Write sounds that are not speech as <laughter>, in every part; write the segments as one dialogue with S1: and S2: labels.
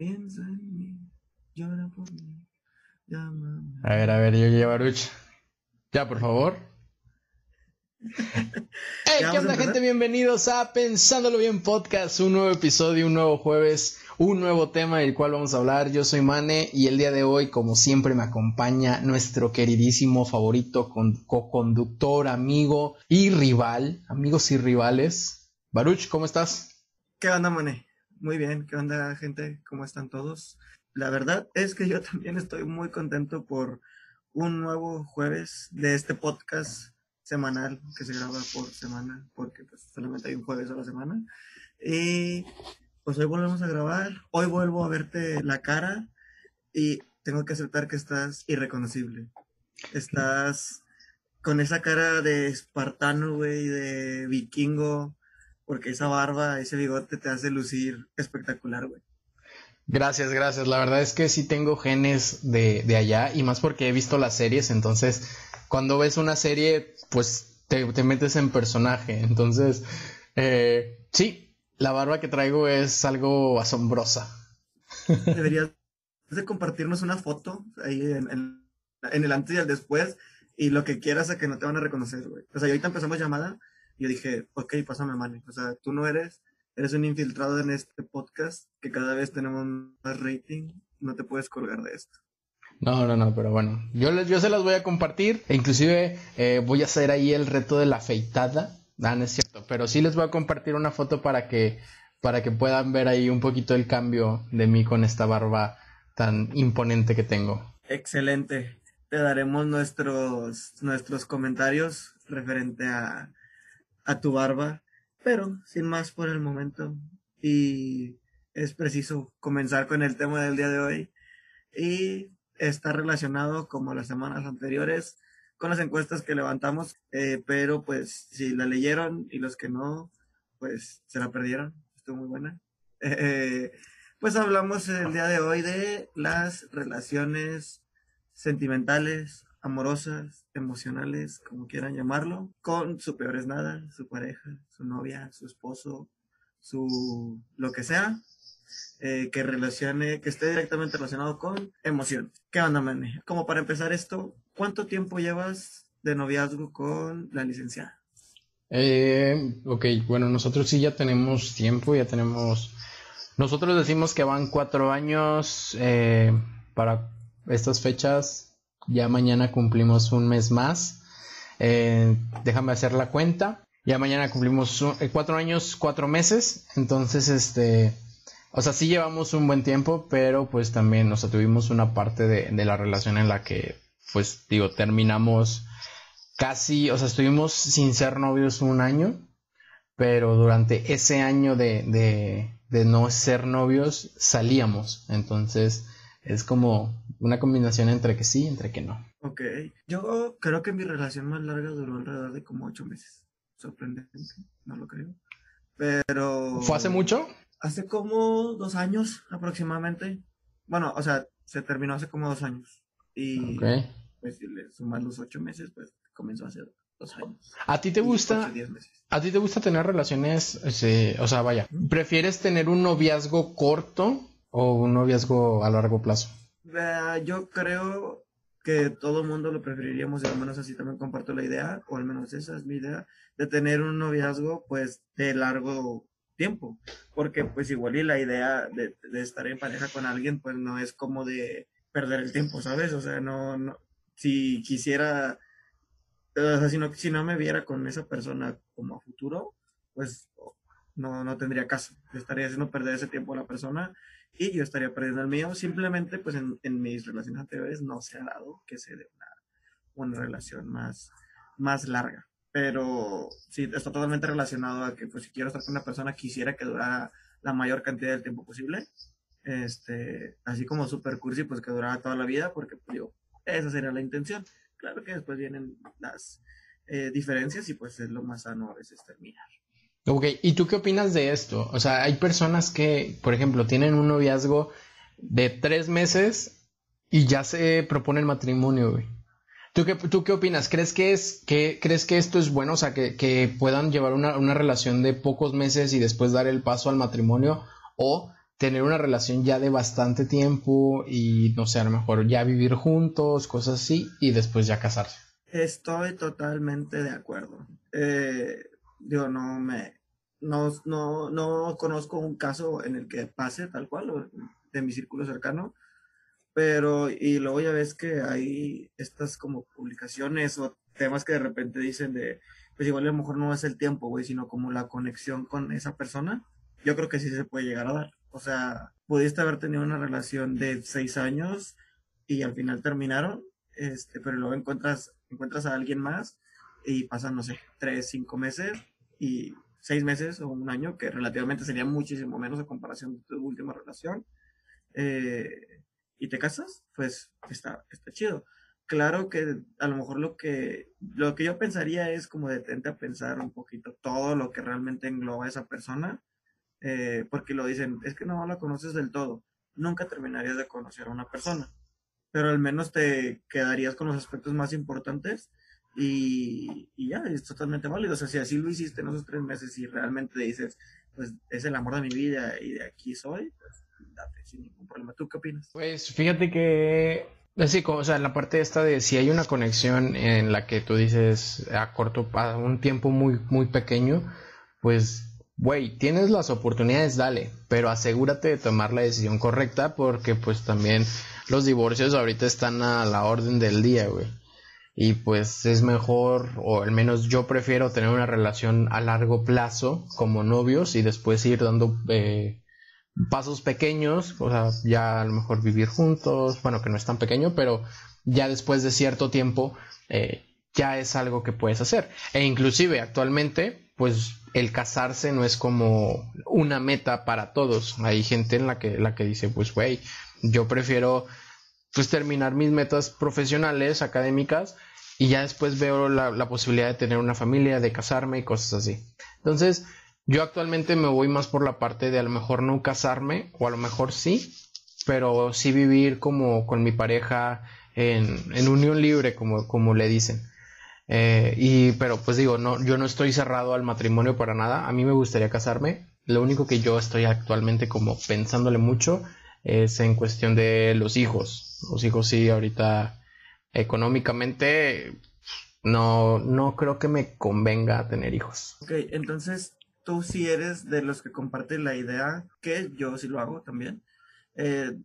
S1: Piensa en mí, llora por mí, llámame.
S2: A ver, a ver, yo Baruch. Ya, por favor. <laughs> Hey, ¿qué onda, gente? Bienvenidos a Pensándolo Bien Podcast, un nuevo episodio, un nuevo jueves, un nuevo tema del cual vamos a hablar. Yo soy Mane y el día de hoy, como siempre, me acompaña nuestro queridísimo favorito, co-conductor, amigo y rival, amigos y rivales. Baruch, ¿cómo estás?
S1: ¿Qué onda, Mane? Muy bien, ¿qué onda gente? ¿Cómo están todos? La verdad es que yo <laughs> también estoy muy contento por un nuevo jueves de este podcast semanal que se graba por semana, porque pues solamente hay un jueves a la semana. Y pues hoy volvemos a grabar, hoy vuelvo a verte la cara y tengo que aceptar que estás irreconocible. Estás con esa cara de espartano, güey, de vikingo, porque esa barba, ese bigote te hace lucir espectacular, güey.
S2: Gracias, gracias. La verdad es que sí tengo genes de, allá y más porque he visto las series, entonces cuando ves una serie, pues te, metes en personaje. Entonces, eh, sí, la barba que traigo es algo asombrosa. <laughs>
S1: Deberías de compartirnos una foto ahí en, en, el antes y el después y lo que quieras a que no te van a reconocer, güey. O sea, ahorita empezamos llamada yo dije, ok, pásame, mani. O sea, tú no eres, eres un infiltrado en este podcast que cada vez tenemos más rating. No te puedes colgar de esto.
S2: No, no, no, pero bueno, yo, yo se las voy a compartir e inclusive eh, voy a hacer ahí el reto de la afeitada. Ah, no es cierto, pero sí les voy a compartir una foto para que, para que puedan ver ahí un poquito el cambio de mí con esta barba tan imponente que tengo.
S1: Excelente. Te daremos nuestros, nuestros comentarios referente a, a tu barba, pero sin más por el momento. Y es preciso comenzar con el tema del día de hoy. Y está relacionado como las semanas anteriores con las encuestas que levantamos, eh, pero pues si la leyeron y los que no, pues se la perdieron. Estuvo muy buena. <laughs> Eh, pues hablamos el día de hoy de las relaciones sentimentales amorosas, emocionales, como quieran llamarlo, con su peor es nada, su pareja, su novia, su esposo, su lo que sea, eh, que relacione, que esté directamente relacionado con emociones. ¿Qué onda, Mane? Como para empezar esto, ¿cuánto tiempo llevas de noviazgo con la licenciada?
S2: Eh, ok, bueno, nosotros sí ya tenemos tiempo, ya tenemos... Nosotros decimos que van cuatro años eh, para estas fechas ya mañana cumplimos un mes más. Eh, déjame hacer la cuenta. Ya mañana cumplimos eh, cuatro años, cuatro meses. Entonces, este, o sea, sí llevamos un buen tiempo, pero pues también, o sea, tuvimos una parte de, la relación en la que, pues, digo, terminamos casi, o sea, estuvimos sin ser novios un año, pero durante ese año de, de, de no ser novios salíamos. Entonces, es como una combinación entre que sí y entre que no.
S1: Ok. Yo creo que mi relación más larga duró alrededor de como ocho meses. Sorprendente, no lo creo. Pero.
S2: ¿Fue hace mucho?
S1: Hace como dos años aproximadamente. Bueno, o sea, se terminó hace como dos años. Y pues si le suman los ocho meses, pues comenzó hace dos años.
S2: ¿A ti te gusta? ¿A ti te gusta tener relaciones? O sea, vaya, ¿prefieres tener un noviazgo corto o un noviazgo a largo plazo?
S1: yo creo que todo el mundo lo preferiríamos y al menos así también comparto la idea, o al menos esa es mi idea, de tener un noviazgo pues de largo tiempo, porque pues igual y la idea de, estar en pareja con alguien pues no es como de perder el tiempo, ¿sabes? O sea, no, no si quisiera, o sea, si no, si no me viera con esa persona como a futuro, pues no, no tendría caso, estaría haciendo perder ese tiempo a la persona y yo estaría perdiendo el mío. Simplemente, pues en, en mis relaciones anteriores no se ha dado que se dé una, una relación más, más larga. Pero sí, está totalmente relacionado a que, pues, si quiero estar con una persona, quisiera que durara la mayor cantidad de tiempo posible. Este, así como super cursi, pues que durara toda la vida, porque, pues, yo, esa sería la intención. Claro que después vienen las eh, diferencias y, pues, es lo más sano a veces terminar.
S2: Ok, ¿y tú qué opinas de esto? O sea, hay personas que, por ejemplo, tienen un noviazgo de tres meses y ya se propone el matrimonio. ¿Tú qué, ¿Tú qué opinas? ¿Crees que, es, que, ¿Crees que esto es bueno? O sea, que, que puedan llevar una, una relación de pocos meses y después dar el paso al matrimonio. ¿O tener una relación ya de bastante tiempo y no sé, a lo mejor ya vivir juntos, cosas así, y después ya casarse.
S1: Estoy totalmente de acuerdo. Eh, digo, no me, no, no, no conozco un caso en el que pase tal cual, de mi círculo cercano, pero y luego ya ves que hay estas como publicaciones o temas que de repente dicen de, pues igual a lo mejor no es el tiempo, güey, sino como la conexión con esa persona, yo creo que sí se puede llegar a dar. O sea, pudiste haber tenido una relación de seis años y al final terminaron, este, pero luego encuentras, encuentras a alguien más y pasan, no sé, tres, cinco meses y seis meses o un año, que relativamente sería muchísimo menos a comparación de tu última relación, eh, y te casas, pues está, está chido. Claro que a lo mejor lo que, lo que yo pensaría es como detente a pensar un poquito todo lo que realmente engloba a esa persona eh, porque lo dicen, es que no la conoces del todo. Nunca terminarías de conocer a una persona, pero al menos te quedarías con los aspectos más importantes y, ya, es totalmente válido. O sea, si así lo hiciste en esos tres meses y realmente dices, pues es el amor de mi vida y de aquí soy, pues date sin ningún problema. ¿Tú qué opinas?
S2: Pues fíjate que Sí, o sea, la parte esta de si hay una conexión en la que tú dices a corto, a un tiempo muy, muy pequeño, pues güey, tienes las oportunidades, dale, pero asegúrate de tomar la decisión correcta porque pues también los divorcios ahorita están a la orden del día, güey. Y pues es mejor, o al menos yo prefiero tener una relación a largo plazo como novios y después ir dando eh, pasos pequeños, o sea, ya a lo mejor vivir juntos, bueno, que no es tan pequeño, pero ya después de cierto tiempo eh, ya es algo que puedes hacer. E inclusive actualmente, pues el casarse no es como una meta para todos. Hay gente en la que, la que dice, pues, güey, yo prefiero pues terminar mis metas profesionales, académicas, y ya después veo la, la, posibilidad de tener una familia, de casarme y cosas así. Entonces, yo actualmente me voy más por la parte de a lo mejor no casarme, o a lo mejor sí, pero sí vivir como con mi pareja en, en unión libre, como, como le dicen. Eh, y, pero pues digo, no, yo no estoy cerrado al matrimonio para nada. A mí me gustaría casarme. Lo único que yo estoy actualmente como pensándole mucho es en cuestión de los hijos. Los hijos sí, ahorita económicamente no, no creo que me convenga tener hijos.
S1: Ok, entonces tú sí eres de los que comparten la idea, que yo sí lo hago también, eh,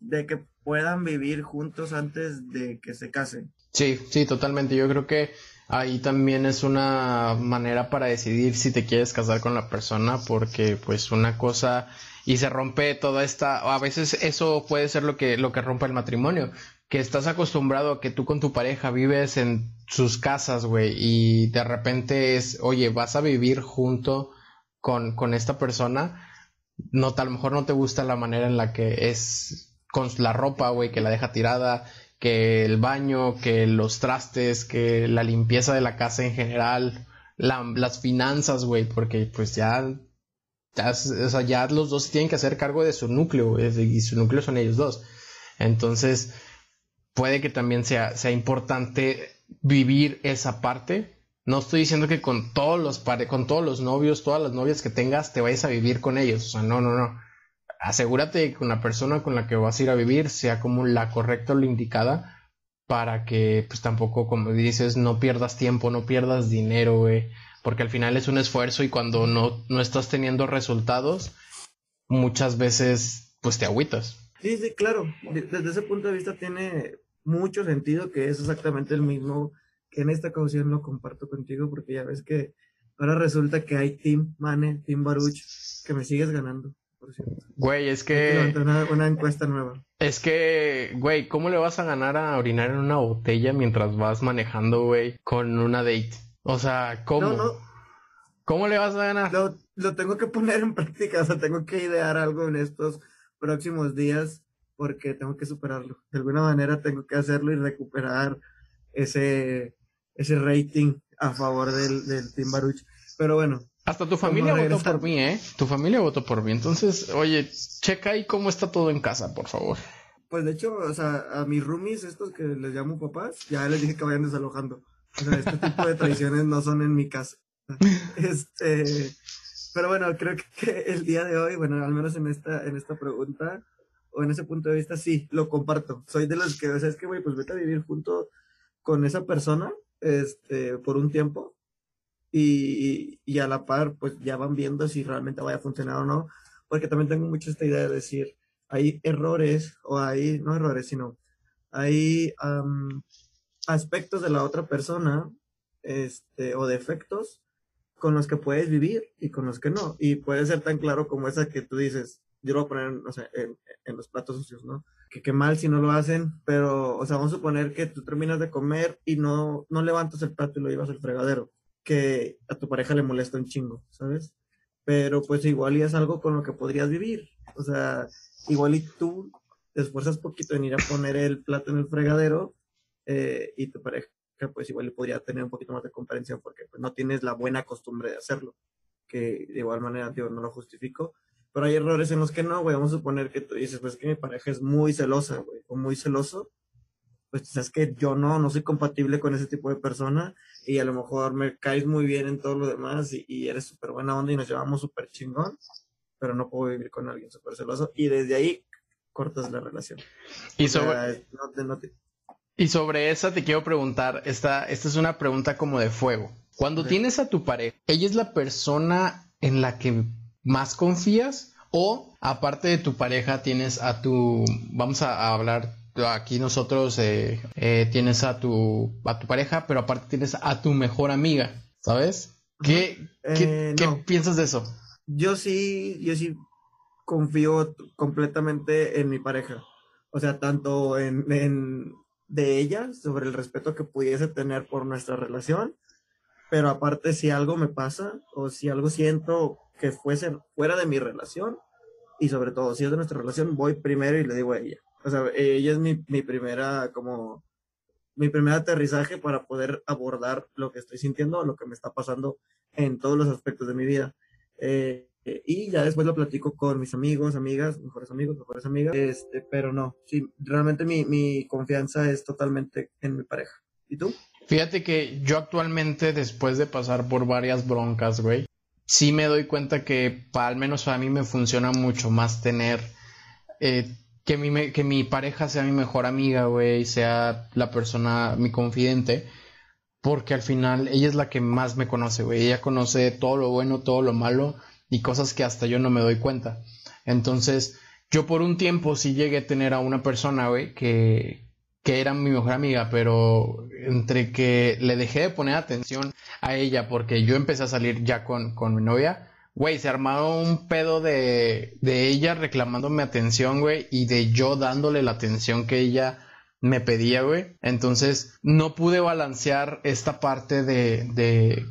S1: de que puedan vivir juntos antes de que se casen.
S2: Sí, sí, totalmente. Yo creo que ahí también es una manera para decidir si te quieres casar con la persona, porque pues una cosa y se rompe toda esta, a veces eso puede ser lo que lo que rompe el matrimonio, que estás acostumbrado a que tú con tu pareja vives en sus casas, güey, y de repente es, oye, vas a vivir junto con, con esta persona, no, a lo mejor no te gusta la manera en la que es con la ropa, güey, que la deja tirada, que el baño, que los trastes, que la limpieza de la casa en general, las finanzas, güey, porque pues ya, ya, o sea, ya los dos tienen que hacer cargo de su núcleo, y su núcleo son ellos dos. Entonces, puede que también sea, sea importante vivir esa parte. No estoy diciendo que con todos los con todos los novios, todas las novias que tengas, te vayas a vivir con ellos. O sea, no, no, no asegúrate que una persona con la que vas a ir a vivir sea como la correcta o la indicada para que pues tampoco como dices no pierdas tiempo, no pierdas dinero, güey, porque al final es un esfuerzo y cuando no, no estás teniendo resultados muchas veces pues te agüitas.
S1: Sí, sí, claro. Desde ese punto de vista tiene mucho sentido que es exactamente el mismo que en esta ocasión lo comparto contigo porque ya ves que ahora resulta que hay Team Mane, Team Baruch, que me sigues ganando.
S2: Güey, es que.
S1: Una, encuesta nueva.
S2: Es que, güey, ¿cómo le vas a ganar a orinar en una botella mientras vas manejando, güey, con una date? O sea, ¿cómo? ¿Cómo le vas a ganar?
S1: Lo, lo tengo que poner en <laughs> práctica, o sea, tengo que idear algo en estos próximos días porque tengo que superarlo. De alguna manera tengo que hacerlo y recuperar ese, ese rating a favor del, del Team Baruch. Pero bueno,
S2: hasta tu familia votó por mí, ¿eh? Tu familia votó por mí. Entonces, oye, checa ahí cómo está todo en casa, por favor.
S1: Pues de hecho, o sea, a mis roomies, estos que les llamo papás, ya les dije que vayan desalojando. Sea, este tipo de tradiciones no son en mi casa. Este, pero bueno, creo que el día de hoy, bueno, al menos en esta, en esta pregunta, o en ese punto de vista, sí, lo comparto. Soy de los que, o sea, es que, güey, pues vete a vivir junto con esa persona, este, por un tiempo, y, y, a la par, pues ya van viendo si realmente vaya a funcionar o no, porque también tengo mucho esta idea de decir, hay errores, o hay, no errores, sino hay aspectos de la otra persona, este, o defectos con los que puedes vivir y con los que no. Y puede ser tan claro como esa que tú dices, yo lo voy a poner, en los platos sucios, ¿no? Que qué mal si no lo hacen, pero, o sea, vamos a suponer que tú terminas de comer y no, no levantas el plato y lo llevas al fregadero, que a tu pareja le molesta un chingo, ¿sabes? Pero pues igual y es algo con lo que podrías vivir, o sea, igual y tú te esfuerzas poquito en ir a poner el plato en el fregadero eh, y tu pareja pues igual podría tener un poquito más de comprensión porque pues, no tienes la buena costumbre de hacerlo, que de igual manera, tío, no lo justifico, pero hay errores en los que no, güey, vamos a suponer que tú dices, pues que mi pareja es muy celosa, güey, o muy celoso, pues sabes que yo no, no soy compatible con ese tipo de persona y a lo mejor me caes muy bien en todo lo demás y, eres súper buena onda y nos llevamos súper chingón, pero no puedo vivir con alguien súper celoso y desde ahí cortas la relación.
S2: Y sobre... Y sobre esa te quiero preguntar, esta, esta es una pregunta como de fuego. Cuando tienes a tu pareja, ¿ella es la persona en la que más confías? O aparte de tu pareja tienes a tu, vamos a, hablar aquí nosotros, eh, eh, tienes a tu, a tu pareja, pero aparte tienes a tu mejor amiga, ¿sabes? ¿Qué, ¿qué, eh, piensas de eso?
S1: Yo sí, yo sí confío completamente en mi pareja. O sea, tanto en, de ella sobre el respeto que pudiese tener por nuestra relación, pero aparte si algo me pasa o si algo siento que fuese fuera de mi relación y sobre todo si es de nuestra relación, voy primero y le digo a ella. O sea, ella es mi, mi primera como mi primer aterrizaje para poder abordar lo que estoy sintiendo, lo que me está pasando en todos los aspectos de mi vida. Eh, eh, y ya después lo platico con mis amigos, amigas, mejores amigos, mejores amigas. Este, pero no, sí, realmente mi, mi confianza es totalmente en mi pareja. ¿Y tú?
S2: Fíjate que yo actualmente, después de pasar por varias broncas, güey, sí me doy cuenta que al menos para mí me funciona mucho más tener eh, que, mi, que mi pareja sea mi mejor amiga, güey, sea la persona, mi confidente, porque al final ella es la que más me conoce, güey, ella conoce todo lo bueno, todo lo malo, y cosas que hasta yo no me doy cuenta. Entonces, yo por un tiempo sí llegué a tener a una persona, güey, que, que era mi mejor amiga, pero entre que le dejé de poner atención a ella porque yo empecé a salir ya con, con mi novia, güey, se armado un pedo de, de ella reclamándome atención, güey, y de yo dándole la atención que ella me pedía, güey. Entonces, no pude balancear esta parte de, de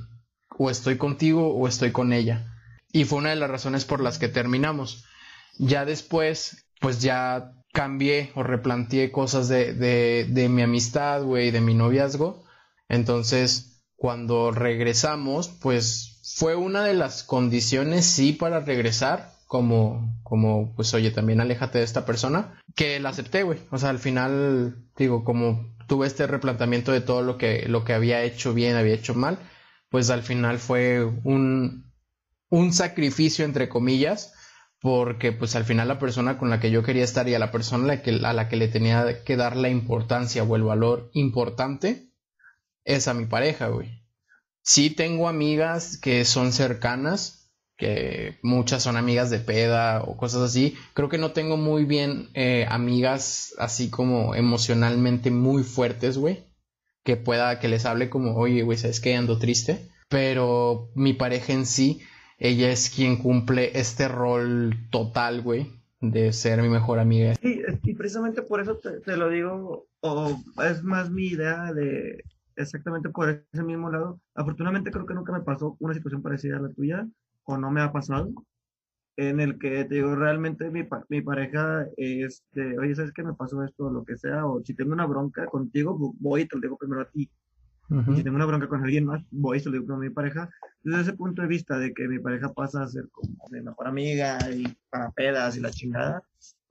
S2: o estoy contigo o estoy con ella y fue una de las razones por las que terminamos. Ya después, pues ya cambié o replanteé cosas de, de, de mi amistad, güey, de mi noviazgo. Entonces, cuando regresamos, pues fue una de las condiciones, sí, para regresar, como, como, pues oye, también aléjate de esta persona, que la acepté, güey. O sea, al final, digo, como tuve este replanteamiento de todo lo que, lo que había hecho bien, había hecho mal, pues al final fue un, un sacrificio entre comillas, porque pues al final la persona con la que yo quería estar y a la persona a la que, que le tenía que dar la importancia o el valor importante es a mi pareja, güey. Sí tengo amigas que son cercanas, que muchas son amigas de peda o cosas así. Creo que no tengo muy bien eh, amigas así como emocionalmente muy fuertes, güey. Que pueda, que les hable como, oye, güey, ¿sabes qué? Ando triste. Pero mi pareja en sí ella es quien cumple este rol total, güey, de ser mi mejor amiga.
S1: Sí, y precisamente por eso te, lo digo, o es más mi idea de exactamente por ese mismo lado. Afortunadamente creo que nunca me pasó una situación parecida a la tuya, o no me ha pasado, en el que te digo, realmente mi, mi pareja, este, oye, ¿sabes qué me pasó esto o lo que sea? O si tengo una bronca contigo, voy y te lo digo primero a ti. Y si tengo una bronca con alguien más, voy y se lo digo a mi pareja. Desde ese punto de vista de que mi pareja pasa a ser como mi mejor amiga y para pedas y la chingada,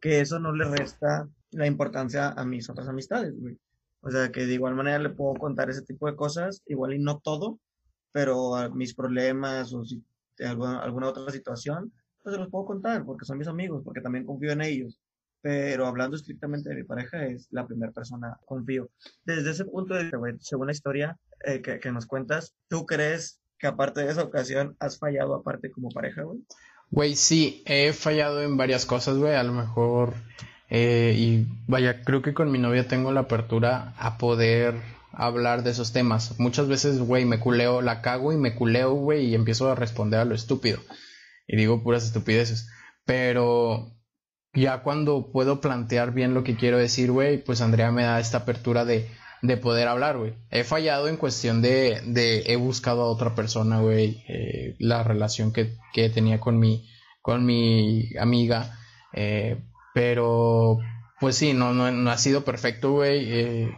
S1: que eso no le resta la importancia a mis otras amistades, güey. O sea, que de igual manera le puedo contar ese tipo de cosas, igual y no todo, pero a mis problemas o si alguna, alguna otra situación, pues se los puedo contar porque son mis amigos, porque también confío en ellos. Pero hablando estrictamente de mi pareja, es la primera persona confío. Desde ese punto de vista, según la historia eh, que, que, nos cuentas, ¿tú crees que aparte de esa ocasión has fallado aparte como pareja, güey?
S2: Güey, sí, he fallado en varias cosas, güey. A lo mejor eh, y vaya, creo que con mi novia tengo la apertura a poder hablar de esos temas. Muchas veces, güey, me culeo, la cago y me culeo, güey, y empiezo a responder a lo estúpido. Y digo puras estupideces. Pero ya cuando puedo plantear bien lo que quiero decir, güey, pues Andrea me da esta apertura de, de poder hablar, güey. He fallado en cuestión de, de he buscado a otra persona, güey, eh, la relación que, que, tenía con mi, con mi amiga. Eh, pero, pues sí, no, no, no ha sido perfecto, güey. Eh,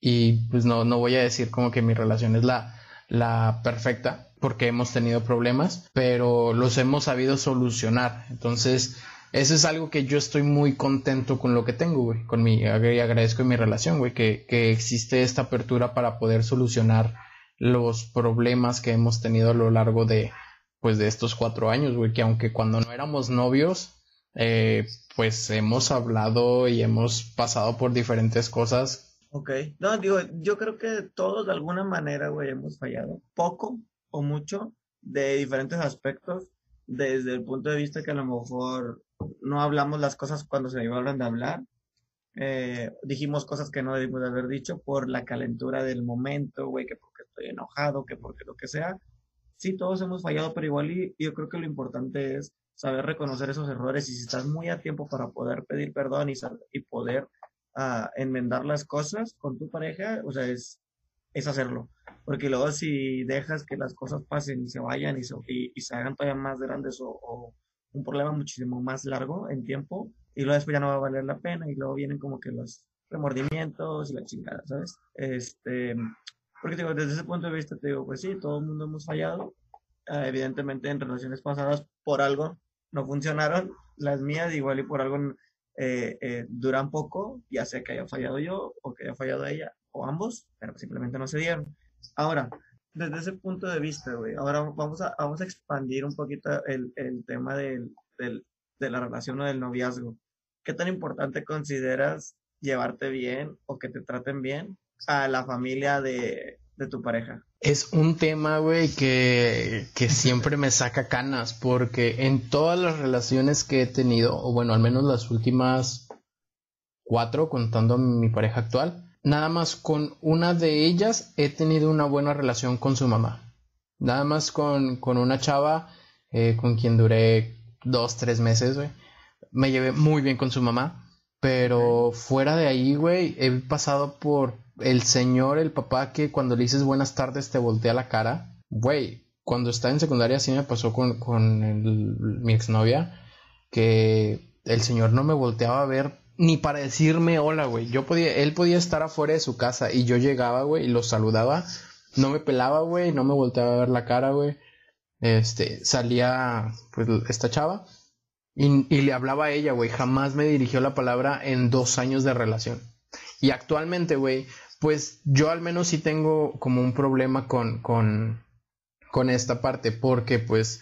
S2: y pues no, no voy a decir como que mi relación es la, la perfecta, porque hemos tenido problemas, pero los hemos sabido solucionar. Entonces, eso es algo que yo estoy muy contento con lo que tengo, güey. Con mi, agradezco mi relación, güey, que, que existe esta apertura para poder solucionar los problemas que hemos tenido a lo largo de, pues, de estos cuatro años, güey. Que aunque cuando no éramos novios, eh, pues hemos hablado y hemos pasado por diferentes cosas.
S1: Ok, no, digo, yo creo que todos de alguna manera, güey, hemos fallado, poco o mucho, de diferentes aspectos, desde el punto de vista que a lo mejor no hablamos las cosas cuando se hablan de hablar, eh, dijimos cosas que no debimos de haber dicho por la calentura del momento, güey, que porque estoy enojado, que porque lo que sea. Sí, todos hemos fallado, pero igual y yo creo que lo importante es saber reconocer esos errores y si estás muy a tiempo para poder pedir perdón y, y poder uh, enmendar las cosas con tu pareja, o sea, es, es hacerlo. Porque luego si dejas que las cosas pasen y se vayan y se, y, se hagan todavía más grandes o, un problema muchísimo más largo en tiempo, y luego después ya no va a valer la pena y luego vienen como que los remordimientos y la chingada, ¿sabes? Este, porque digo, desde ese punto de vista te digo, pues sí, todo el mundo hemos fallado, uh, evidentemente en relaciones pasadas por algo no funcionaron, las mías igual y por algo eh, eh, duran poco, ya sea que haya fallado yo o que haya fallado ella, o ambos, pero simplemente no se dieron. Ahora, desde ese punto de vista, güey, ahora vamos a, vamos a expandir un poquito el, el tema del, del, de la relación o del noviazgo. ¿Qué tan importante consideras llevarte bien o que te traten bien a la familia de, de tu pareja?
S2: Es un tema, güey, que, que siempre me saca canas, porque en todas las relaciones que he tenido, o bueno, al menos las últimas cuatro, contando a mi pareja actual, nada más con una de ellas he tenido una buena relación con su mamá. Nada más con, con una chava eh, con quien duré dos, tres meses, güey. Me llevé muy bien con su mamá. Pero fuera de ahí, güey, he pasado por el señor, el papá que cuando le dices buenas tardes te voltea la cara. Güey, cuando estaba en secundaria así me pasó con, con mi exnovia que el señor no me volteaba a ver ni para decirme hola, güey. Yo podía, él podía estar afuera de su casa y yo llegaba, güey, y lo saludaba. No me pelaba, güey, no me volteaba a ver la cara, güey. Este, salía, pues, esta chava y, y le hablaba a ella, güey. Jamás me dirigió la palabra en dos años de relación. Y actualmente, güey, pues yo al menos sí tengo como un problema con, con, con esta parte, porque pues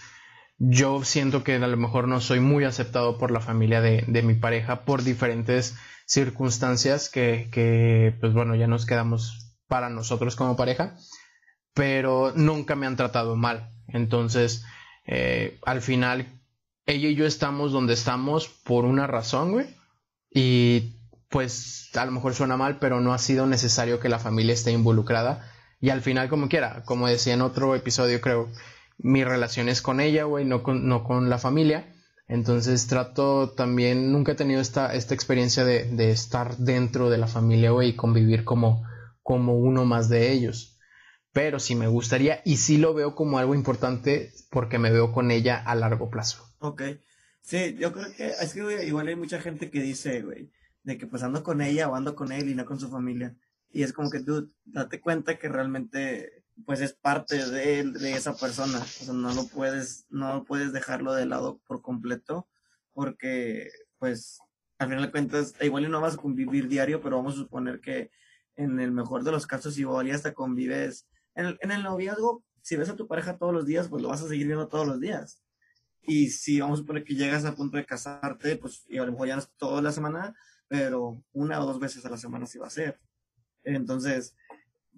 S2: yo siento que a lo mejor no soy muy aceptado por la familia de, de mi pareja por diferentes circunstancias que, que, pues bueno, ya nos quedamos para nosotros como pareja, pero nunca me han tratado mal. Entonces, eh, al final, ella y yo estamos donde estamos por una razón, güey. Y pues a lo mejor suena mal, pero no ha sido necesario que la familia esté involucrada. Y al final, como quiera, como decía en otro episodio, creo, mi relación es con ella, güey, no con, no con la familia. Entonces trato también, nunca he tenido esta, esta experiencia de, de estar dentro de la familia, güey, y convivir como, como uno más de ellos. Pero sí me gustaría y sí lo veo como algo importante porque me veo con ella a largo plazo.
S1: Ok. Sí, yo creo que es que igual hay mucha gente que dice, güey, de que pues ando con ella o ando con él y no con su familia. Y es como que tú date cuenta que realmente pues es parte de, de esa persona. O sea, no lo puedes, no puedes dejarlo de lado por completo porque pues al final de cuentas igual no vas a convivir diario, pero vamos a suponer que en el mejor de los casos igual y hasta convives. En el, en el noviazgo si ves a tu pareja todos los días, pues lo vas a seguir viendo todos los días. Y si vamos a suponer que llegas a punto de casarte, pues y a lo mejor ya no es toda la semana, pero una o dos veces a la semana sí va a ser. Entonces,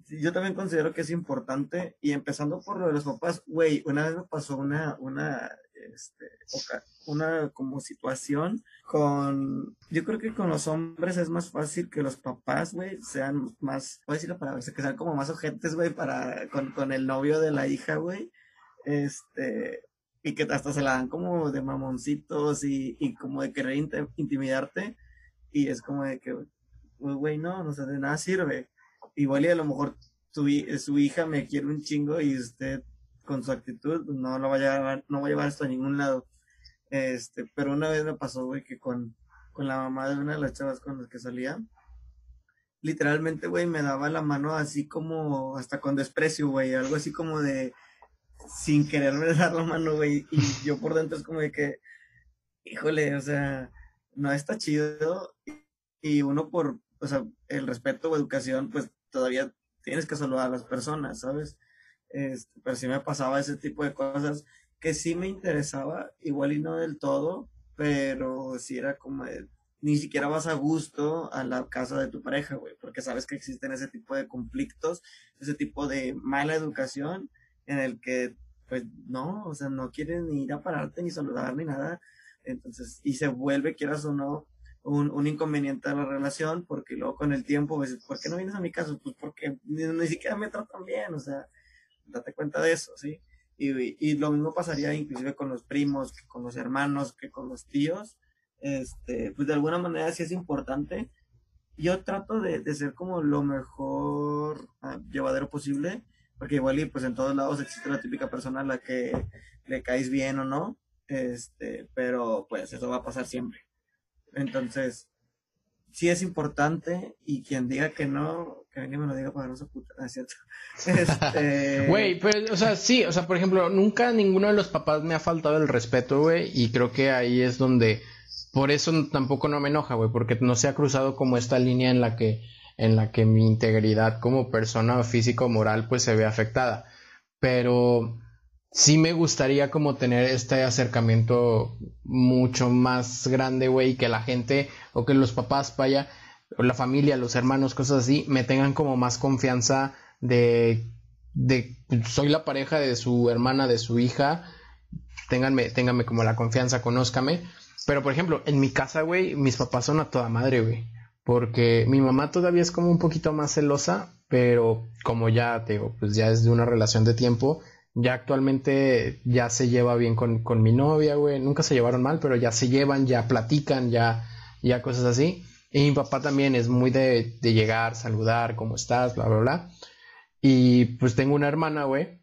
S1: yo también considero que es importante, y empezando por lo de los papás, güey, una vez me pasó una, una, este, una como situación con, yo creo que con los hombres es más fácil que los papás, güey, sean más, voy a decirlo para que sean como más ojentes, güey, para, con, con el novio de la hija, güey, este, y que hasta se la dan como de mamoncitos y, y como de querer intimidarte, y es como de que, güey, no, no sé, de nada sirve. Igual y a lo mejor su, hija me quiere un chingo y usted con su actitud no lo va a llevar, no va a llevar esto a ningún lado. Este, pero una vez me pasó, güey, que con, con la mamá de una de las chavas con las que salía, literalmente, güey, me daba la mano así como, hasta con desprecio, güey, algo así como de, sin quererme <laughs> dar la mano, güey, y yo por dentro es como de que, híjole, o sea, no está chido, y uno por, o sea, el respeto o educación, pues todavía tienes que saludar a las personas, ¿sabes? Este, pero sí me pasaba ese tipo de cosas que sí me interesaba, igual y no del todo, pero sí era como ni siquiera vas a gusto a la casa de tu pareja, güey, porque sabes que existen ese tipo de conflictos, ese tipo de mala educación en el que, pues, no, o sea, no quieren ni ir a pararte ni saludar ni nada, entonces, y se vuelve, quieras o no, un, un inconveniente a la relación, porque luego con el tiempo, pues, ¿por qué no vienes a mi casa? Pues porque ni, siquiera me tratan bien, o sea, date cuenta de eso, ¿sí? Y, lo mismo pasaría inclusive con los primos, que con los hermanos, que con los tíos. Este, pues de alguna manera sí es importante. Yo trato de, ser como lo mejor ah, llevadero posible, porque igual y pues en todos lados existe la típica persona a la que le caes bien o no, este, pero pues eso va a pasar siempre. Entonces, sí es importante y quien diga que no, que venga me lo diga para no se puta, es cierto. <laughs>
S2: Este... Güey, pero, o sea, sí, o sea, por ejemplo, nunca ninguno de los papás me ha faltado el respeto, güey, y creo que ahí es donde, por eso tampoco no me enoja, güey, porque no se ha cruzado como esta línea en la que, en la que mi integridad como persona física o moral, pues se ve afectada. Pero sí me gustaría como tener este acercamiento mucho más grande, güey, que la gente o que los papás, vaya, o la familia, los hermanos, cosas así, me tengan como más confianza de, de soy la pareja de su hermana, de su hija, ténganme, ténganme como la confianza, conózcame. Pero, por ejemplo, en mi casa, güey, mis papás son a toda madre, güey. Porque mi mamá todavía es como un poquito más celosa, pero como ya te digo, pues ya es de una relación de tiempo, ya actualmente ya se lleva bien con, con mi novia, güey. Nunca se llevaron mal, pero ya se llevan, ya platican, ya, ya cosas así. Y mi papá también es muy de, de llegar, saludar, ¿cómo estás? Bla, bla, bla. Y pues tengo una hermana, güey.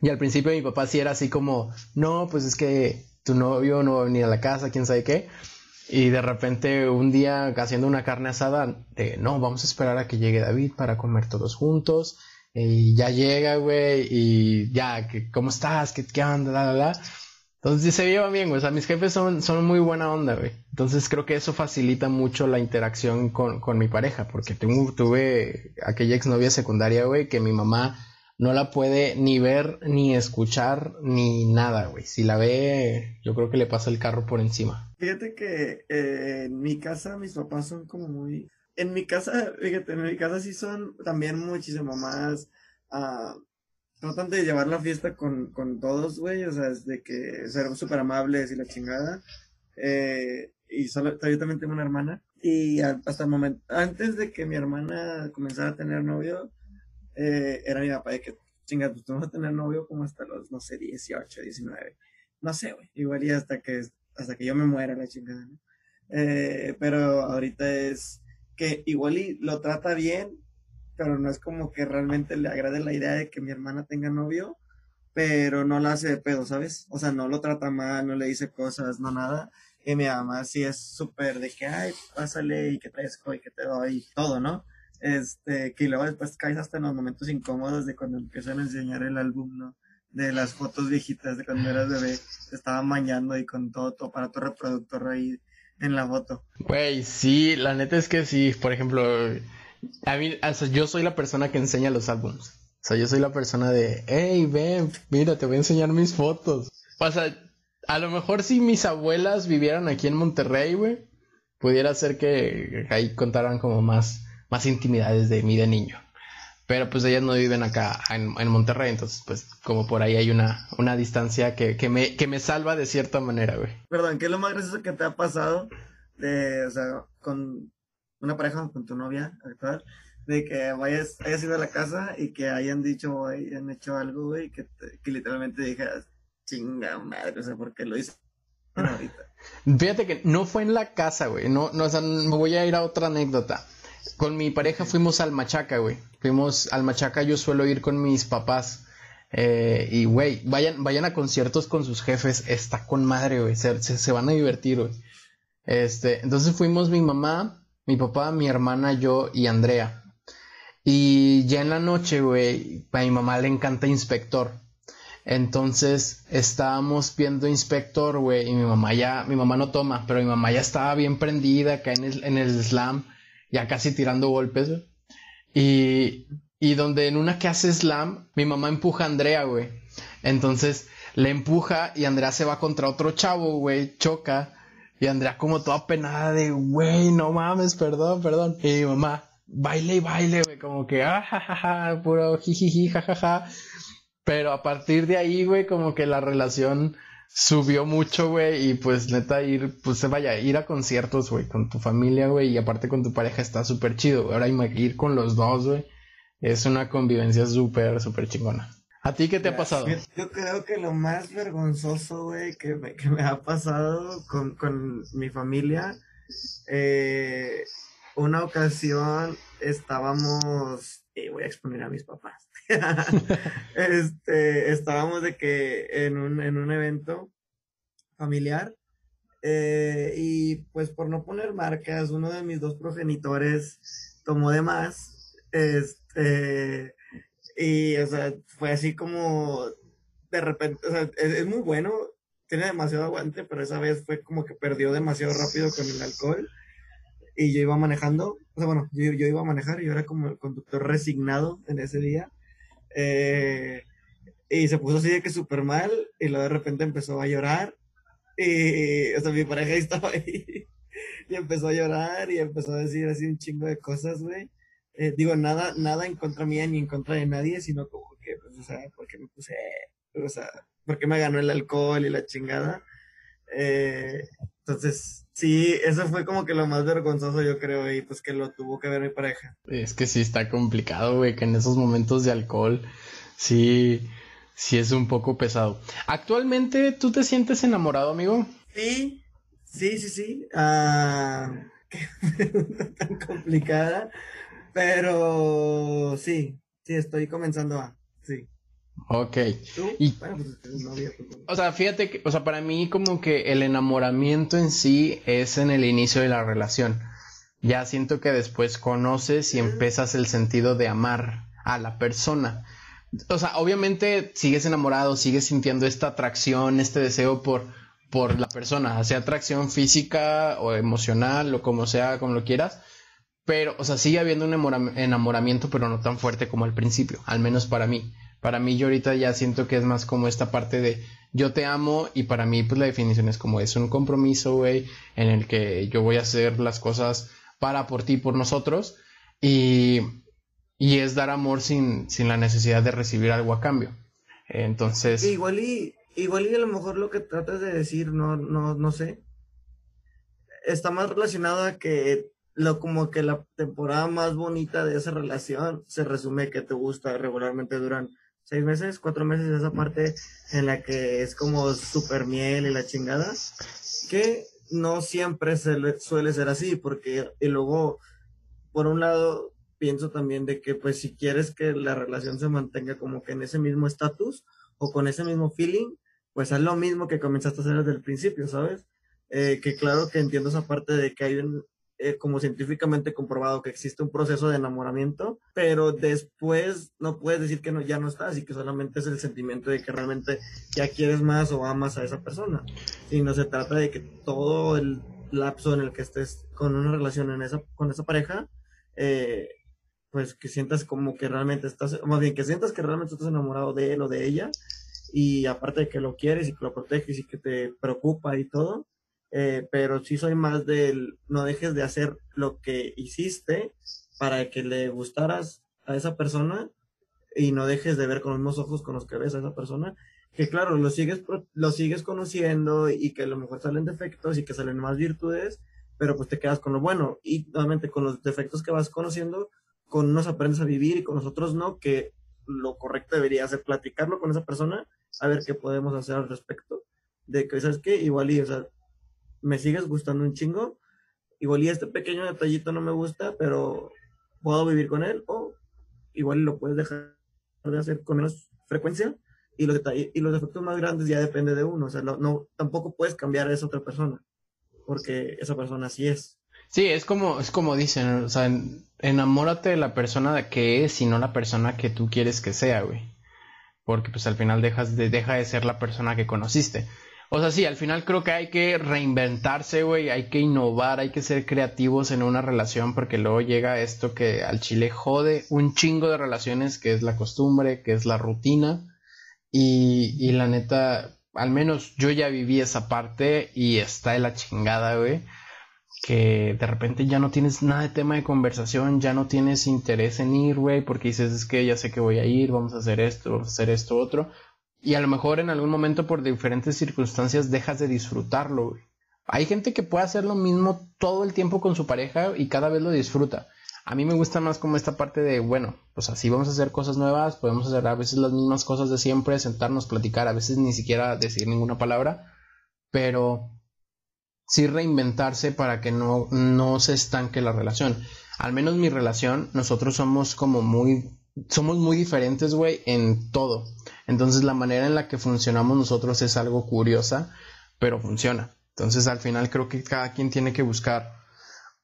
S2: Y al principio mi papá sí era así como, no, pues es que tu novio no va a venir a la casa, quién sabe qué. Y de repente un día haciendo una carne asada, de, no, vamos a esperar a que llegue David para comer todos juntos y ya llega, güey, y ya, que, ¿cómo estás? ¿Qué, qué onda? La, la, la. Entonces se lleva bien, güey. O sea, mis jefes son, son muy buena onda, güey. Entonces creo que eso facilita mucho la interacción con, con mi pareja, porque tuve aquella exnovia secundaria, güey, que mi mamá no la puede ni ver, ni escuchar, ni nada, güey. Si la ve, yo creo que le pasa el carro por encima.
S1: Fíjate que eh, en mi casa mis papás son como muy en mi casa, fíjate, en mi casa sí son también muchísimo más. Uh, tratan de llevar la fiesta con, con todos, güey. O sea, es de que ser súper amables y la chingada. Eh, y solo, yo también tengo una hermana. Y hasta el momento, antes de que mi hermana comenzara a tener novio, eh, era mi papá de que, chinga, pues a tener novio como hasta los, no sé, 18, 19. No sé, güey. Igual y hasta que, hasta que yo me muera la chingada, ¿no? Eh, pero ahorita es que igual y lo trata bien, pero no es como que realmente le agrade la idea de que mi hermana tenga novio, pero no la hace de pedo, ¿sabes? O sea, no lo trata mal, no le dice cosas, no nada. Y mi mamá sí es súper de que, ay, pásale y que traigo y que te doy, todo, ¿no? Este, que luego después caes hasta en los momentos incómodos de cuando empiezan a enseñar el álbum, ¿no? De las fotos viejitas de cuando eras bebé, te estaba mañando y con todo tu aparato reproductor ahí en la foto.
S2: Güey, sí, la neta es que sí, por ejemplo, a mí, yo soy la persona que enseña los álbumes. O sea, yo soy la persona de, hey, ven, mira, te voy a enseñar mis fotos. O sea, a lo mejor si mis abuelas vivieran aquí en Monterrey, güey, pudiera ser que ahí contaran como más, más intimidades de mí de niño. Pero pues ellas no viven acá en, Monterrey, entonces pues como por ahí hay una, una distancia que, que, me, que me salva de cierta manera, güey.
S1: Perdón, ¿qué es lo más gracioso que te ha pasado de, o sea, con una pareja, con tu novia actual, de que vayas, hayas ido a la casa y que hayan dicho o hayan hecho algo, güey, que, que literalmente dijeras, chinga madre, o sea, porque lo hice <laughs> ahorita.
S2: Fíjate que no fue en la casa, güey, no, no, o sea, me voy a ir a otra anécdota. Con mi pareja fuimos al Machaca, güey. Fuimos al Machaca, yo suelo ir con mis papás. Eh, y, güey, vayan, vayan a conciertos con sus jefes. Está con madre, güey. Se, se, van a divertir, güey. Este, entonces fuimos mi mamá, mi papá, mi hermana, yo y Andrea. Y ya en la noche, güey, a mi mamá le encanta Inspector. Entonces estábamos viendo Inspector, güey, y mi mamá ya, mi mamá no toma, pero mi mamá ya estaba bien prendida acá en el, en el slam ya casi tirando golpes, Y, y donde en una que hace slam, mi mamá empuja a Andrea, güey. Entonces le empuja y Andrea se va contra otro chavo, güey, choca. Y Andrea como toda penada de, güey, no mames, perdón, perdón. Y mi mamá, baile y baile, güey, como que, ah, ja, puro jijiji, jajaja. Pero a partir de ahí, güey, como que la relación subió mucho, güey, y pues neta ir, pues se vaya, ir a conciertos, güey, con tu familia, güey, y aparte con tu pareja está súper chido, Ahora ir con los dos, güey, es una convivencia súper, súper chingona. ¿A ti qué te ha pasado?
S1: Yo, creo que lo más vergonzoso, güey, que me, que me ha pasado con, con mi familia, eh, una ocasión estábamos, y voy a exponer a mis papás. <laughs> este, estábamos de que en un, en un evento familiar eh, y pues por no poner marcas, uno de mis dos progenitores tomó de más, este, y o sea, fue así como de repente, o sea, es, muy bueno, tiene demasiado aguante, pero esa vez fue como que perdió demasiado rápido con el alcohol y yo iba manejando, o sea, bueno, yo, yo iba a manejar yo era como el conductor resignado en ese día eh, y se puso así de que súper mal y luego de repente empezó a llorar. Y, o sea, mi pareja estaba ahí <laughs> y empezó a llorar y empezó a decir así un chingo de cosas, güey. Eh, digo, nada, nada en contra mía ni en contra de nadie, sino como que, pues, o sea, porque me puse, o sea, porque me ganó el alcohol y la chingada. Eh, entonces, sí, eso fue como que lo más vergonzoso, yo creo, y pues que lo tuvo que ver mi pareja.
S2: Es que sí está complicado, güey, que en esos momentos de alcohol, sí, sí es un poco pesado. ¿Actualmente tú te sientes enamorado, amigo?
S1: Sí, sí, sí, sí. Ah, <laughs> qué pregunta tan complicada, pero sí, sí, estoy comenzando a, sí.
S2: Ok. Y, pues, o sea, fíjate que, o sea, para mí como que el enamoramiento en sí es en el inicio de la relación. Ya siento que después conoces y empiezas el sentido de amar a la persona. O sea, obviamente sigues enamorado, sigues sintiendo esta atracción, este deseo por, por la persona, sea atracción física o emocional o como sea, como lo quieras. Pero, o sea, sigue habiendo un enamoramiento, pero no tan fuerte como al principio, al menos para mí. Para mí yo ahorita ya siento que es más como esta parte de yo te amo y para mí pues la definición es como es un compromiso, güey, en el que yo voy a hacer las cosas para por ti, por nosotros y, y es dar amor sin, sin la necesidad de recibir algo a cambio. Entonces...
S1: Igual y, igual y a lo mejor lo que tratas de decir, no, no, no sé, está más relacionado a que lo como que la temporada más bonita de esa relación se resume que te gusta regularmente duran seis meses, cuatro meses, esa parte en la que es como super miel y la chingada, que no siempre se suele ser así, porque y luego, por un lado, pienso también de que pues si quieres que la relación se mantenga como que en ese mismo estatus o con ese mismo feeling, pues es lo mismo que comenzaste a hacer desde el principio, ¿sabes? Eh, que claro que entiendo esa parte de que hay un, eh, como científicamente comprobado que existe un proceso de enamoramiento, pero después no puedes decir que no, ya no estás y que solamente es el sentimiento de que realmente ya quieres más o amas a esa persona, sino se trata de que todo el lapso en el que estés con una relación en esa, con esa pareja, eh, pues que sientas como que realmente estás, más bien que sientas que realmente estás enamorado de él o de ella y aparte de que lo quieres y que lo proteges y que te preocupa y todo, eh, pero sí soy más del no dejes de hacer lo que hiciste para que le gustaras a esa persona y no dejes de ver con los mismos ojos con los que ves a esa persona, que claro, lo sigues, lo sigues conociendo y que a lo mejor salen defectos y que salen más virtudes, pero pues te quedas con lo bueno y nuevamente con los defectos que vas conociendo, con unos aprendes a vivir y con nosotros no, que lo correcto debería ser platicarlo con esa persona, a ver qué podemos hacer al respecto. De que, ¿sabes qué? Igual y, o sea, me sigues gustando un chingo, igual y este pequeño detallito no me gusta, pero puedo vivir con él, o igual lo puedes dejar de hacer con menos frecuencia, y los detalles, y los defectos más grandes ya depende de uno, o sea, no, tampoco puedes cambiar a esa otra persona, porque esa persona así es.
S2: Sí, es como, es como dicen, o sea, enamórate de la persona que es y no la persona que tú quieres que sea, güey. Porque pues al final dejas de, deja de ser la persona que conociste. O sea, sí, al final creo que hay que reinventarse, güey, hay que innovar, hay que ser creativos en una relación porque luego llega esto que al chile jode un chingo de relaciones, que es la costumbre, que es la rutina. Y, y la neta, al menos yo ya viví esa parte y está de la chingada, güey que de repente ya no tienes nada de tema de conversación, ya no tienes interés en ir, güey, porque dices, es que ya sé que voy a ir, vamos a hacer esto, vamos a hacer esto, otro. Y a lo mejor en algún momento por diferentes circunstancias dejas de disfrutarlo. Hay gente que puede hacer lo mismo todo el tiempo con su pareja y cada vez lo disfruta. A mí me gusta más como esta parte de, bueno, pues así vamos a hacer cosas nuevas, podemos hacer a veces las mismas cosas de siempre, sentarnos, platicar, a veces ni siquiera decir ninguna palabra, pero sí reinventarse para que no, no se estanque la relación. Al menos mi relación, nosotros somos como muy, somos muy diferentes, güey, en todo. Entonces la manera en la que funcionamos nosotros es algo curiosa, pero funciona. Entonces al final creo que cada quien tiene que buscar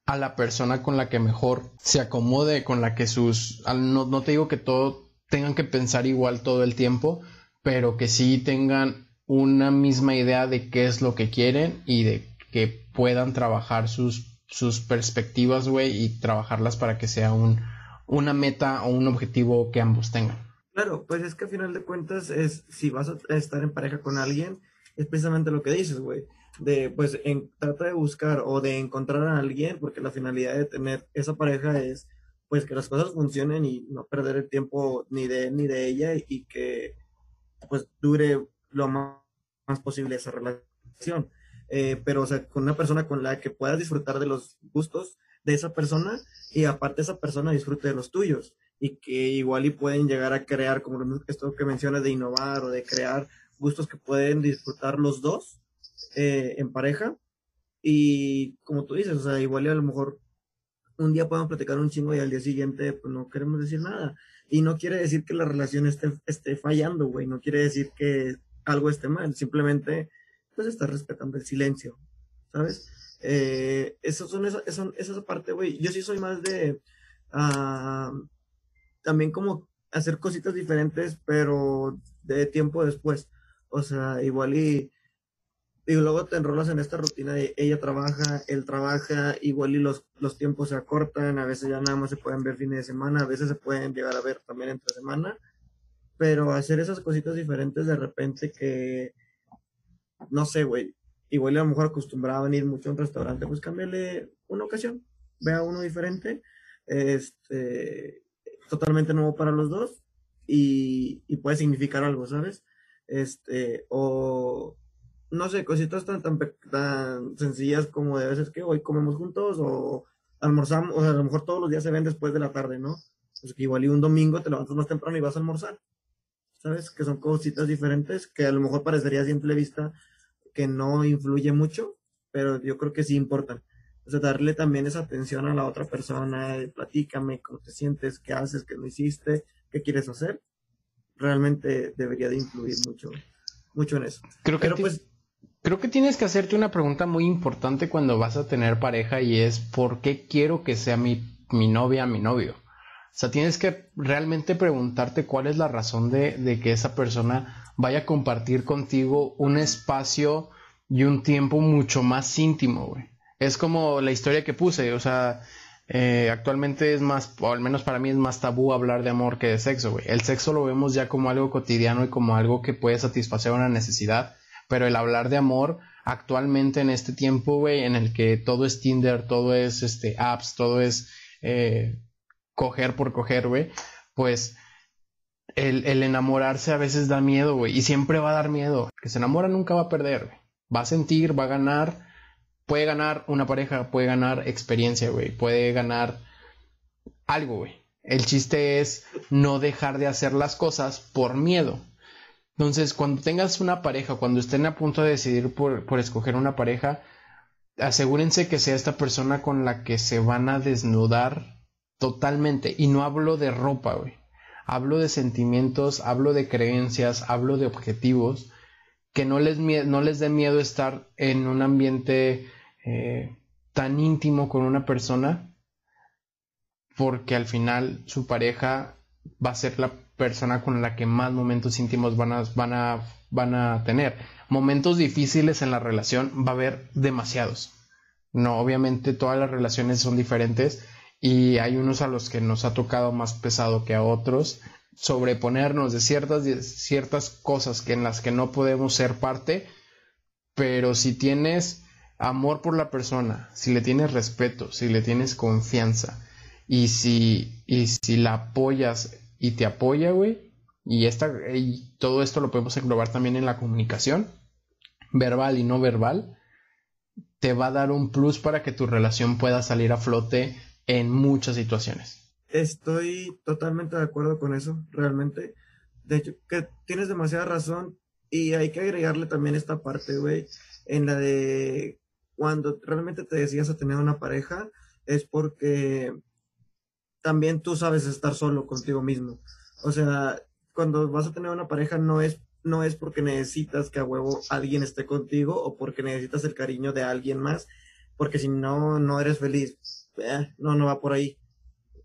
S2: a la persona con la que mejor se acomode, con la que sus... No, no te digo que todo tengan que pensar igual todo el tiempo, pero que sí tengan una misma idea de qué es lo que quieren y de que puedan trabajar sus, sus perspectivas, güey, y trabajarlas para que sea un, una meta o un objetivo que ambos tengan.
S1: Claro, pues es que al final de cuentas es, si vas a estar en pareja con alguien, es precisamente lo que dices, güey, de, pues, en, trata de buscar o de encontrar a alguien, porque la finalidad de tener esa pareja es, pues, que las cosas funcionen y no perder el tiempo ni de él ni de ella y que, pues, dure lo más, más posible esa relación. Eh, pero o sea, con una persona con la que puedas disfrutar de los gustos de esa persona y aparte esa persona disfrute de los tuyos y que igual y pueden llegar a crear, como esto que mencionas de innovar o de crear gustos que pueden disfrutar los dos eh, en pareja y como tú dices, o sea, igual y a lo mejor un día podemos platicar un chingo y al día siguiente pues no queremos decir nada y no quiere decir que la relación esté, esté fallando, güey, no quiere decir que algo esté mal, simplemente pues estás respetando el silencio, ¿sabes? Eh, eso son esa, eso, esa parte, güey. Yo sí soy más de ah, también como hacer cositas diferentes, pero de tiempo después. O sea, igual y, y luego te enrolas en esta rutina de ella trabaja, él trabaja, igual y los, los tiempos se acortan, a veces ya nada más se pueden ver fines de semana, a veces se pueden llegar a ver también entre semana, pero hacer esas cositas diferentes de repente que no sé, güey, igual a lo mejor acostumbraba a venir mucho a un restaurante, pues cámbiale una ocasión, vea uno diferente, este, totalmente nuevo para los dos y, puede significar algo, ¿sabes? Este, o no sé, cositas tan, tan, tan sencillas como de veces que hoy comemos juntos o almorzamos, o sea, a lo mejor todos los días se ven después de la tarde, ¿no? Pues que igual y un domingo te levantas más temprano y vas a almorzar, ¿sabes? Que son cositas diferentes que a lo mejor parecería a simple vista que no influye mucho, pero yo creo que sí importa. O sea, darle también esa atención a la otra persona, platícame cómo te sientes, qué haces, qué no hiciste, qué quieres hacer. Realmente debería de influir mucho, mucho en eso.
S2: Creo que, pues, creo que tienes que hacerte una pregunta muy importante cuando vas a tener pareja y es ¿por qué quiero que sea mi, mi novia, mi novio? O sea, tienes que realmente preguntarte cuál es la razón de, de que esa persona vaya a compartir contigo un espacio y un tiempo mucho más íntimo, güey. Es como la historia que puse, o sea, eh, actualmente es más, o al menos para mí es más tabú hablar de amor que de sexo, güey. El sexo lo vemos ya como algo cotidiano y como algo que puede satisfacer una necesidad, pero el hablar de amor actualmente en este tiempo, güey, en el que todo es Tinder, todo es este apps, todo es eh, coger por coger, güey, pues el, el, enamorarse a veces da miedo, güey, y siempre va a dar miedo. El que se enamora nunca va a perder, güey. Va a sentir, va a ganar, puede ganar una pareja, puede ganar experiencia, güey, puede ganar algo, güey. El chiste es no dejar de hacer las cosas por miedo. Entonces, cuando tengas una pareja, cuando estén a punto de decidir por, por escoger una pareja, asegúrense que sea esta persona con la que se van a desnudar totalmente. Y no hablo de ropa, güey. Hablo de sentimientos, hablo de creencias, hablo de objetivos. Que no les, no les dé miedo estar en un ambiente eh, tan íntimo con una persona. Porque al final su pareja va a ser la persona con la que más momentos íntimos van a, van a, van a tener. Momentos difíciles en la relación va a haber demasiados. No, obviamente todas las relaciones son diferentes y hay unos a los que nos ha tocado más pesado que a otros sobreponernos de ciertas, ciertas cosas que en las que no podemos ser parte, pero si tienes amor por la persona, si le tienes respeto, si le tienes confianza y si, y si la apoyas y te apoya, güey, y, esta, y todo esto lo podemos englobar también en la comunicación, verbal y no verbal, te va a dar un plus para que tu relación pueda salir a flote en muchas situaciones.
S1: Estoy totalmente de acuerdo con eso, realmente. De hecho, que tienes demasiada razón y hay que agregarle también esta parte, güey, en la de cuando realmente te decidas a tener una pareja, es porque también tú sabes estar solo contigo mismo. O sea, cuando vas a tener una pareja no es no es porque necesitas que a huevo alguien esté contigo o porque necesitas el cariño de alguien más, porque si no, no eres feliz. Eh, no, no va por ahí.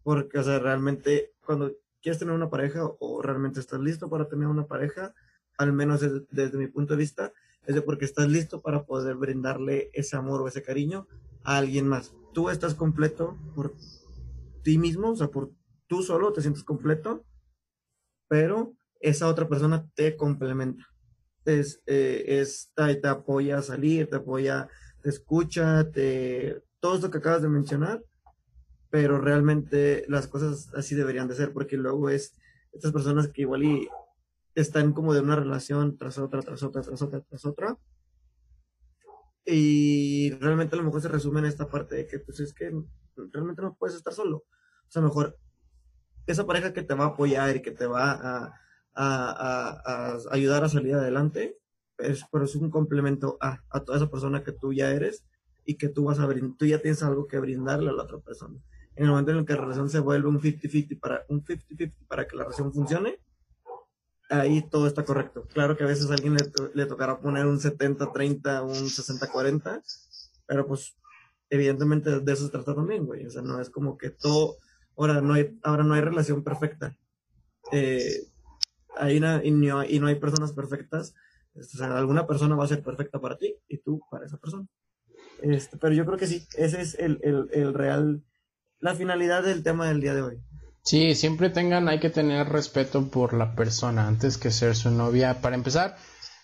S1: Porque, o sea, realmente cuando quieres tener una pareja o realmente estás listo para tener una pareja, al menos desde mi punto de vista, es de porque estás listo para poder brindarle ese amor o ese cariño a alguien más. Tú estás completo por ti mismo, o sea, por tú solo te sientes completo, pero esa otra persona te complementa. Es, eh, te apoya a salir, te apoya, te escucha, te, todo esto que acabas de mencionar, pero realmente las cosas así deberían de ser, porque luego es estas personas que igual y están como de una relación tras otra, tras otra, tras otra, tras otra. Y realmente a lo mejor se resume en esta parte de que pues es que realmente no puedes estar solo. O sea, mejor esa pareja que te va a apoyar y que te va a, a, ayudar a salir adelante, es, pero es un complemento a, a, toda esa persona que tú ya eres y que tú vas a tú ya tienes algo que brindarle a la otra persona. En el momento en el que la relación se vuelve un 50-50 para, un 50 para que la relación funcione, ahí todo está correcto. Claro que a veces a alguien le, le tocará poner un 70-30, un 60-40, pero pues evidentemente de eso se trata también, güey. O sea, no es como que todo, ahora no hay, ahora no hay relación perfecta. Eh, hay una, y, no, y no hay personas perfectas. Este, o sea, alguna persona va a ser perfecta para ti y tú para esa persona. Este, pero yo creo que sí, ese es el, el, el real, la finalidad del tema del día de hoy.
S2: Sí, siempre tengan, hay que tener respeto por la persona antes que ser su novia. Para empezar,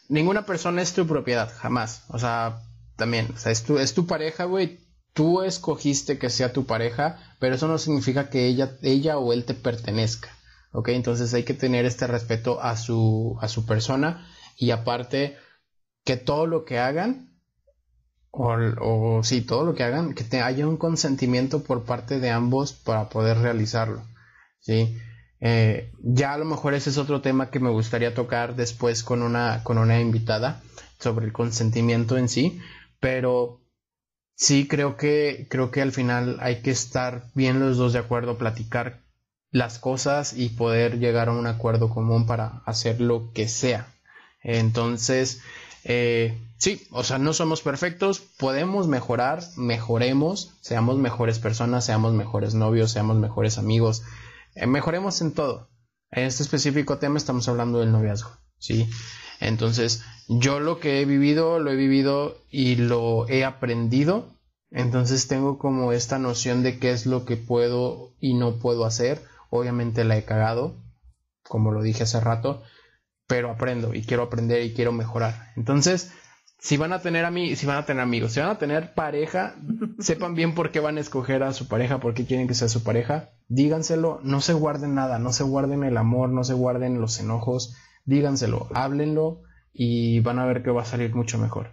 S2: ninguna persona es tu propiedad, jamás. O sea, también, o sea, es tu, es tu pareja, güey. Tú escogiste que sea tu pareja, pero eso no significa que ella, ella o él te pertenezca. ¿ok? Entonces hay que tener este respeto a su, a su persona y aparte que todo lo que hagan, o, o sí, todo lo que hagan, que te haya un consentimiento por parte de ambos para poder realizarlo, ¿sí? Eh, ya a lo mejor ese es otro tema que me gustaría tocar después con una, con una invitada sobre el consentimiento en sí, pero sí creo que, creo que al final hay que estar bien los dos de acuerdo, platicar las cosas y poder llegar a un acuerdo común para hacer lo que sea. Entonces, eh, sí, o sea, no somos perfectos, podemos mejorar, mejoremos, seamos mejores personas, seamos mejores novios, seamos mejores amigos, mejoremos en todo. En este específico tema estamos hablando del noviazgo, ¿sí? Entonces, yo lo que he vivido, lo he vivido y lo he aprendido Entonces tengo como esta noción de qué es lo que puedo y no puedo hacer. Obviamente la he cagado, como lo dije hace rato, pero aprendo y quiero aprender y quiero mejorar. Entonces, si van a tener a mí, si van a tener amigos, si van a tener pareja, <laughs> sepan bien por qué van a escoger a su pareja, por qué quieren que sea su pareja. Díganselo, no se guarden nada, no se guarden el amor, no se guarden los enojos, díganselo, háblenlo y van a ver que va a salir mucho mejor.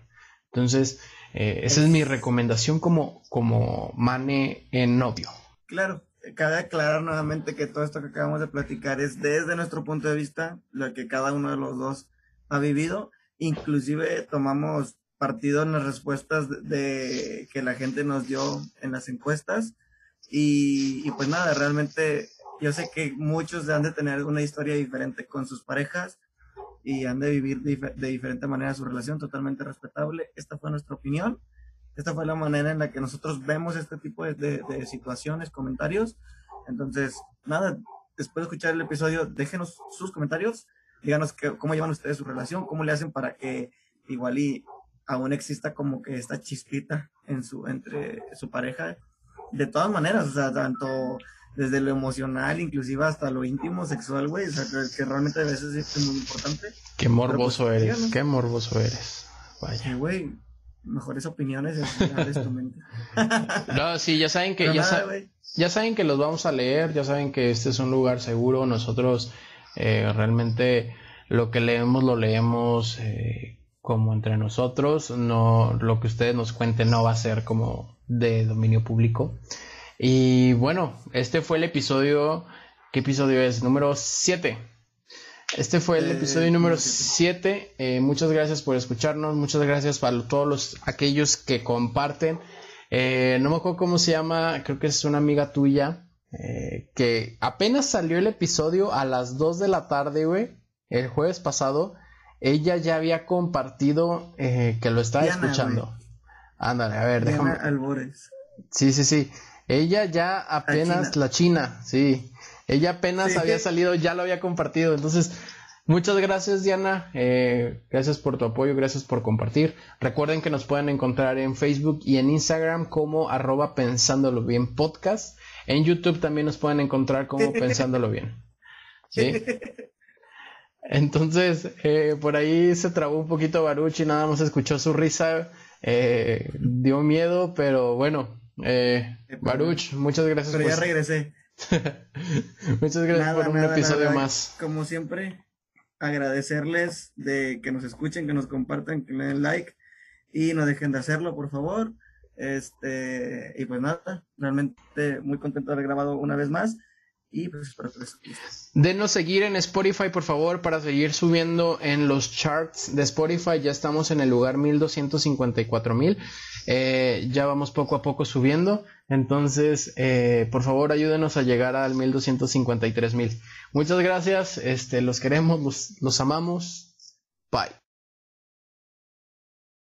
S2: Entonces, eh, esa es mi recomendación como, como mane en novio.
S1: Claro, cabe aclarar nuevamente que todo esto que acabamos de platicar es desde nuestro punto de vista, lo que cada uno de los dos ha vivido Inclusive tomamos partido en las respuestas de, que la gente nos dio en las encuestas. Y, pues nada, realmente yo sé que muchos han de tener una historia diferente con sus parejas y han de vivir de, diferente manera su relación, totalmente respetable. Esta fue nuestra opinión. Esta fue la manera en la que nosotros vemos este tipo de situaciones, comentarios. Entonces, nada, después de escuchar el episodio, déjenos sus comentarios díganos cómo llevan ustedes su relación, cómo le hacen para que igual y aún exista como que esta chispita en su, entre su pareja. De todas maneras, o sea, tanto desde lo emocional, inclusive hasta lo íntimo, sexual, güey, o sea, que, realmente a veces es muy importante.
S2: Qué morboso pues, eres, qué morboso eres.
S1: Vaya. güey, mejores opiniones es tu mente. <laughs>
S2: no, sí, ya saben que ya, ya saben que los vamos a leer, ya saben que este es un lugar seguro, nosotros eh, realmente lo que leemos lo leemos eh, como entre nosotros, no lo que ustedes nos cuenten no va a ser como de dominio público. Y bueno, este fue el episodio, ¿qué episodio es? Número 7. Este fue el eh, episodio número 7. muchas gracias por escucharnos. Muchas gracias para todos los aquellos que comparten. no me acuerdo cómo se llama. Creo que es una amiga tuya. Eh, que apenas salió el episodio a las 2 de la tarde, güey, el jueves pasado, ella ya había compartido eh, que lo estaba escuchando. Ándale, a ver, déjame.
S1: Albores.
S2: Sí, sí, sí. Ella ya apenas, la China, sí. Ella apenas había salido, ya lo había compartido. Entonces, muchas gracias, Diana. Eh, gracias por tu apoyo, gracias por compartir. Recuerden que nos pueden encontrar en Facebook y en Instagram como arroba pensándolo bien podcast. En YouTube también nos pueden encontrar como <laughs> pensándolo bien. ¿Sí? <laughs> Entonces, eh, por ahí se trabó un poquito Baruch y nada más escuchó su risa. Eh, dio miedo, pero bueno. Eh, Baruch, muchas gracias.
S1: Pero ya regresé. <laughs>
S2: muchas gracias por un episodio más.
S1: Como siempre, agradecerles de que nos escuchen, que nos compartan, que le den like y no dejen de hacerlo, por favor. Este, y pues nada, realmente muy contento de haber grabado una vez más. Y pues espero que les
S2: Denos seguir en Spotify, por favor, para seguir subiendo en los charts de Spotify. Ya estamos en el lugar 1254 mil. Eh, ya vamos poco a poco subiendo. Entonces, eh, por favor, ayúdenos a llegar al 1253 mil. Muchas gracias. Este, los queremos, los, los amamos. Bye.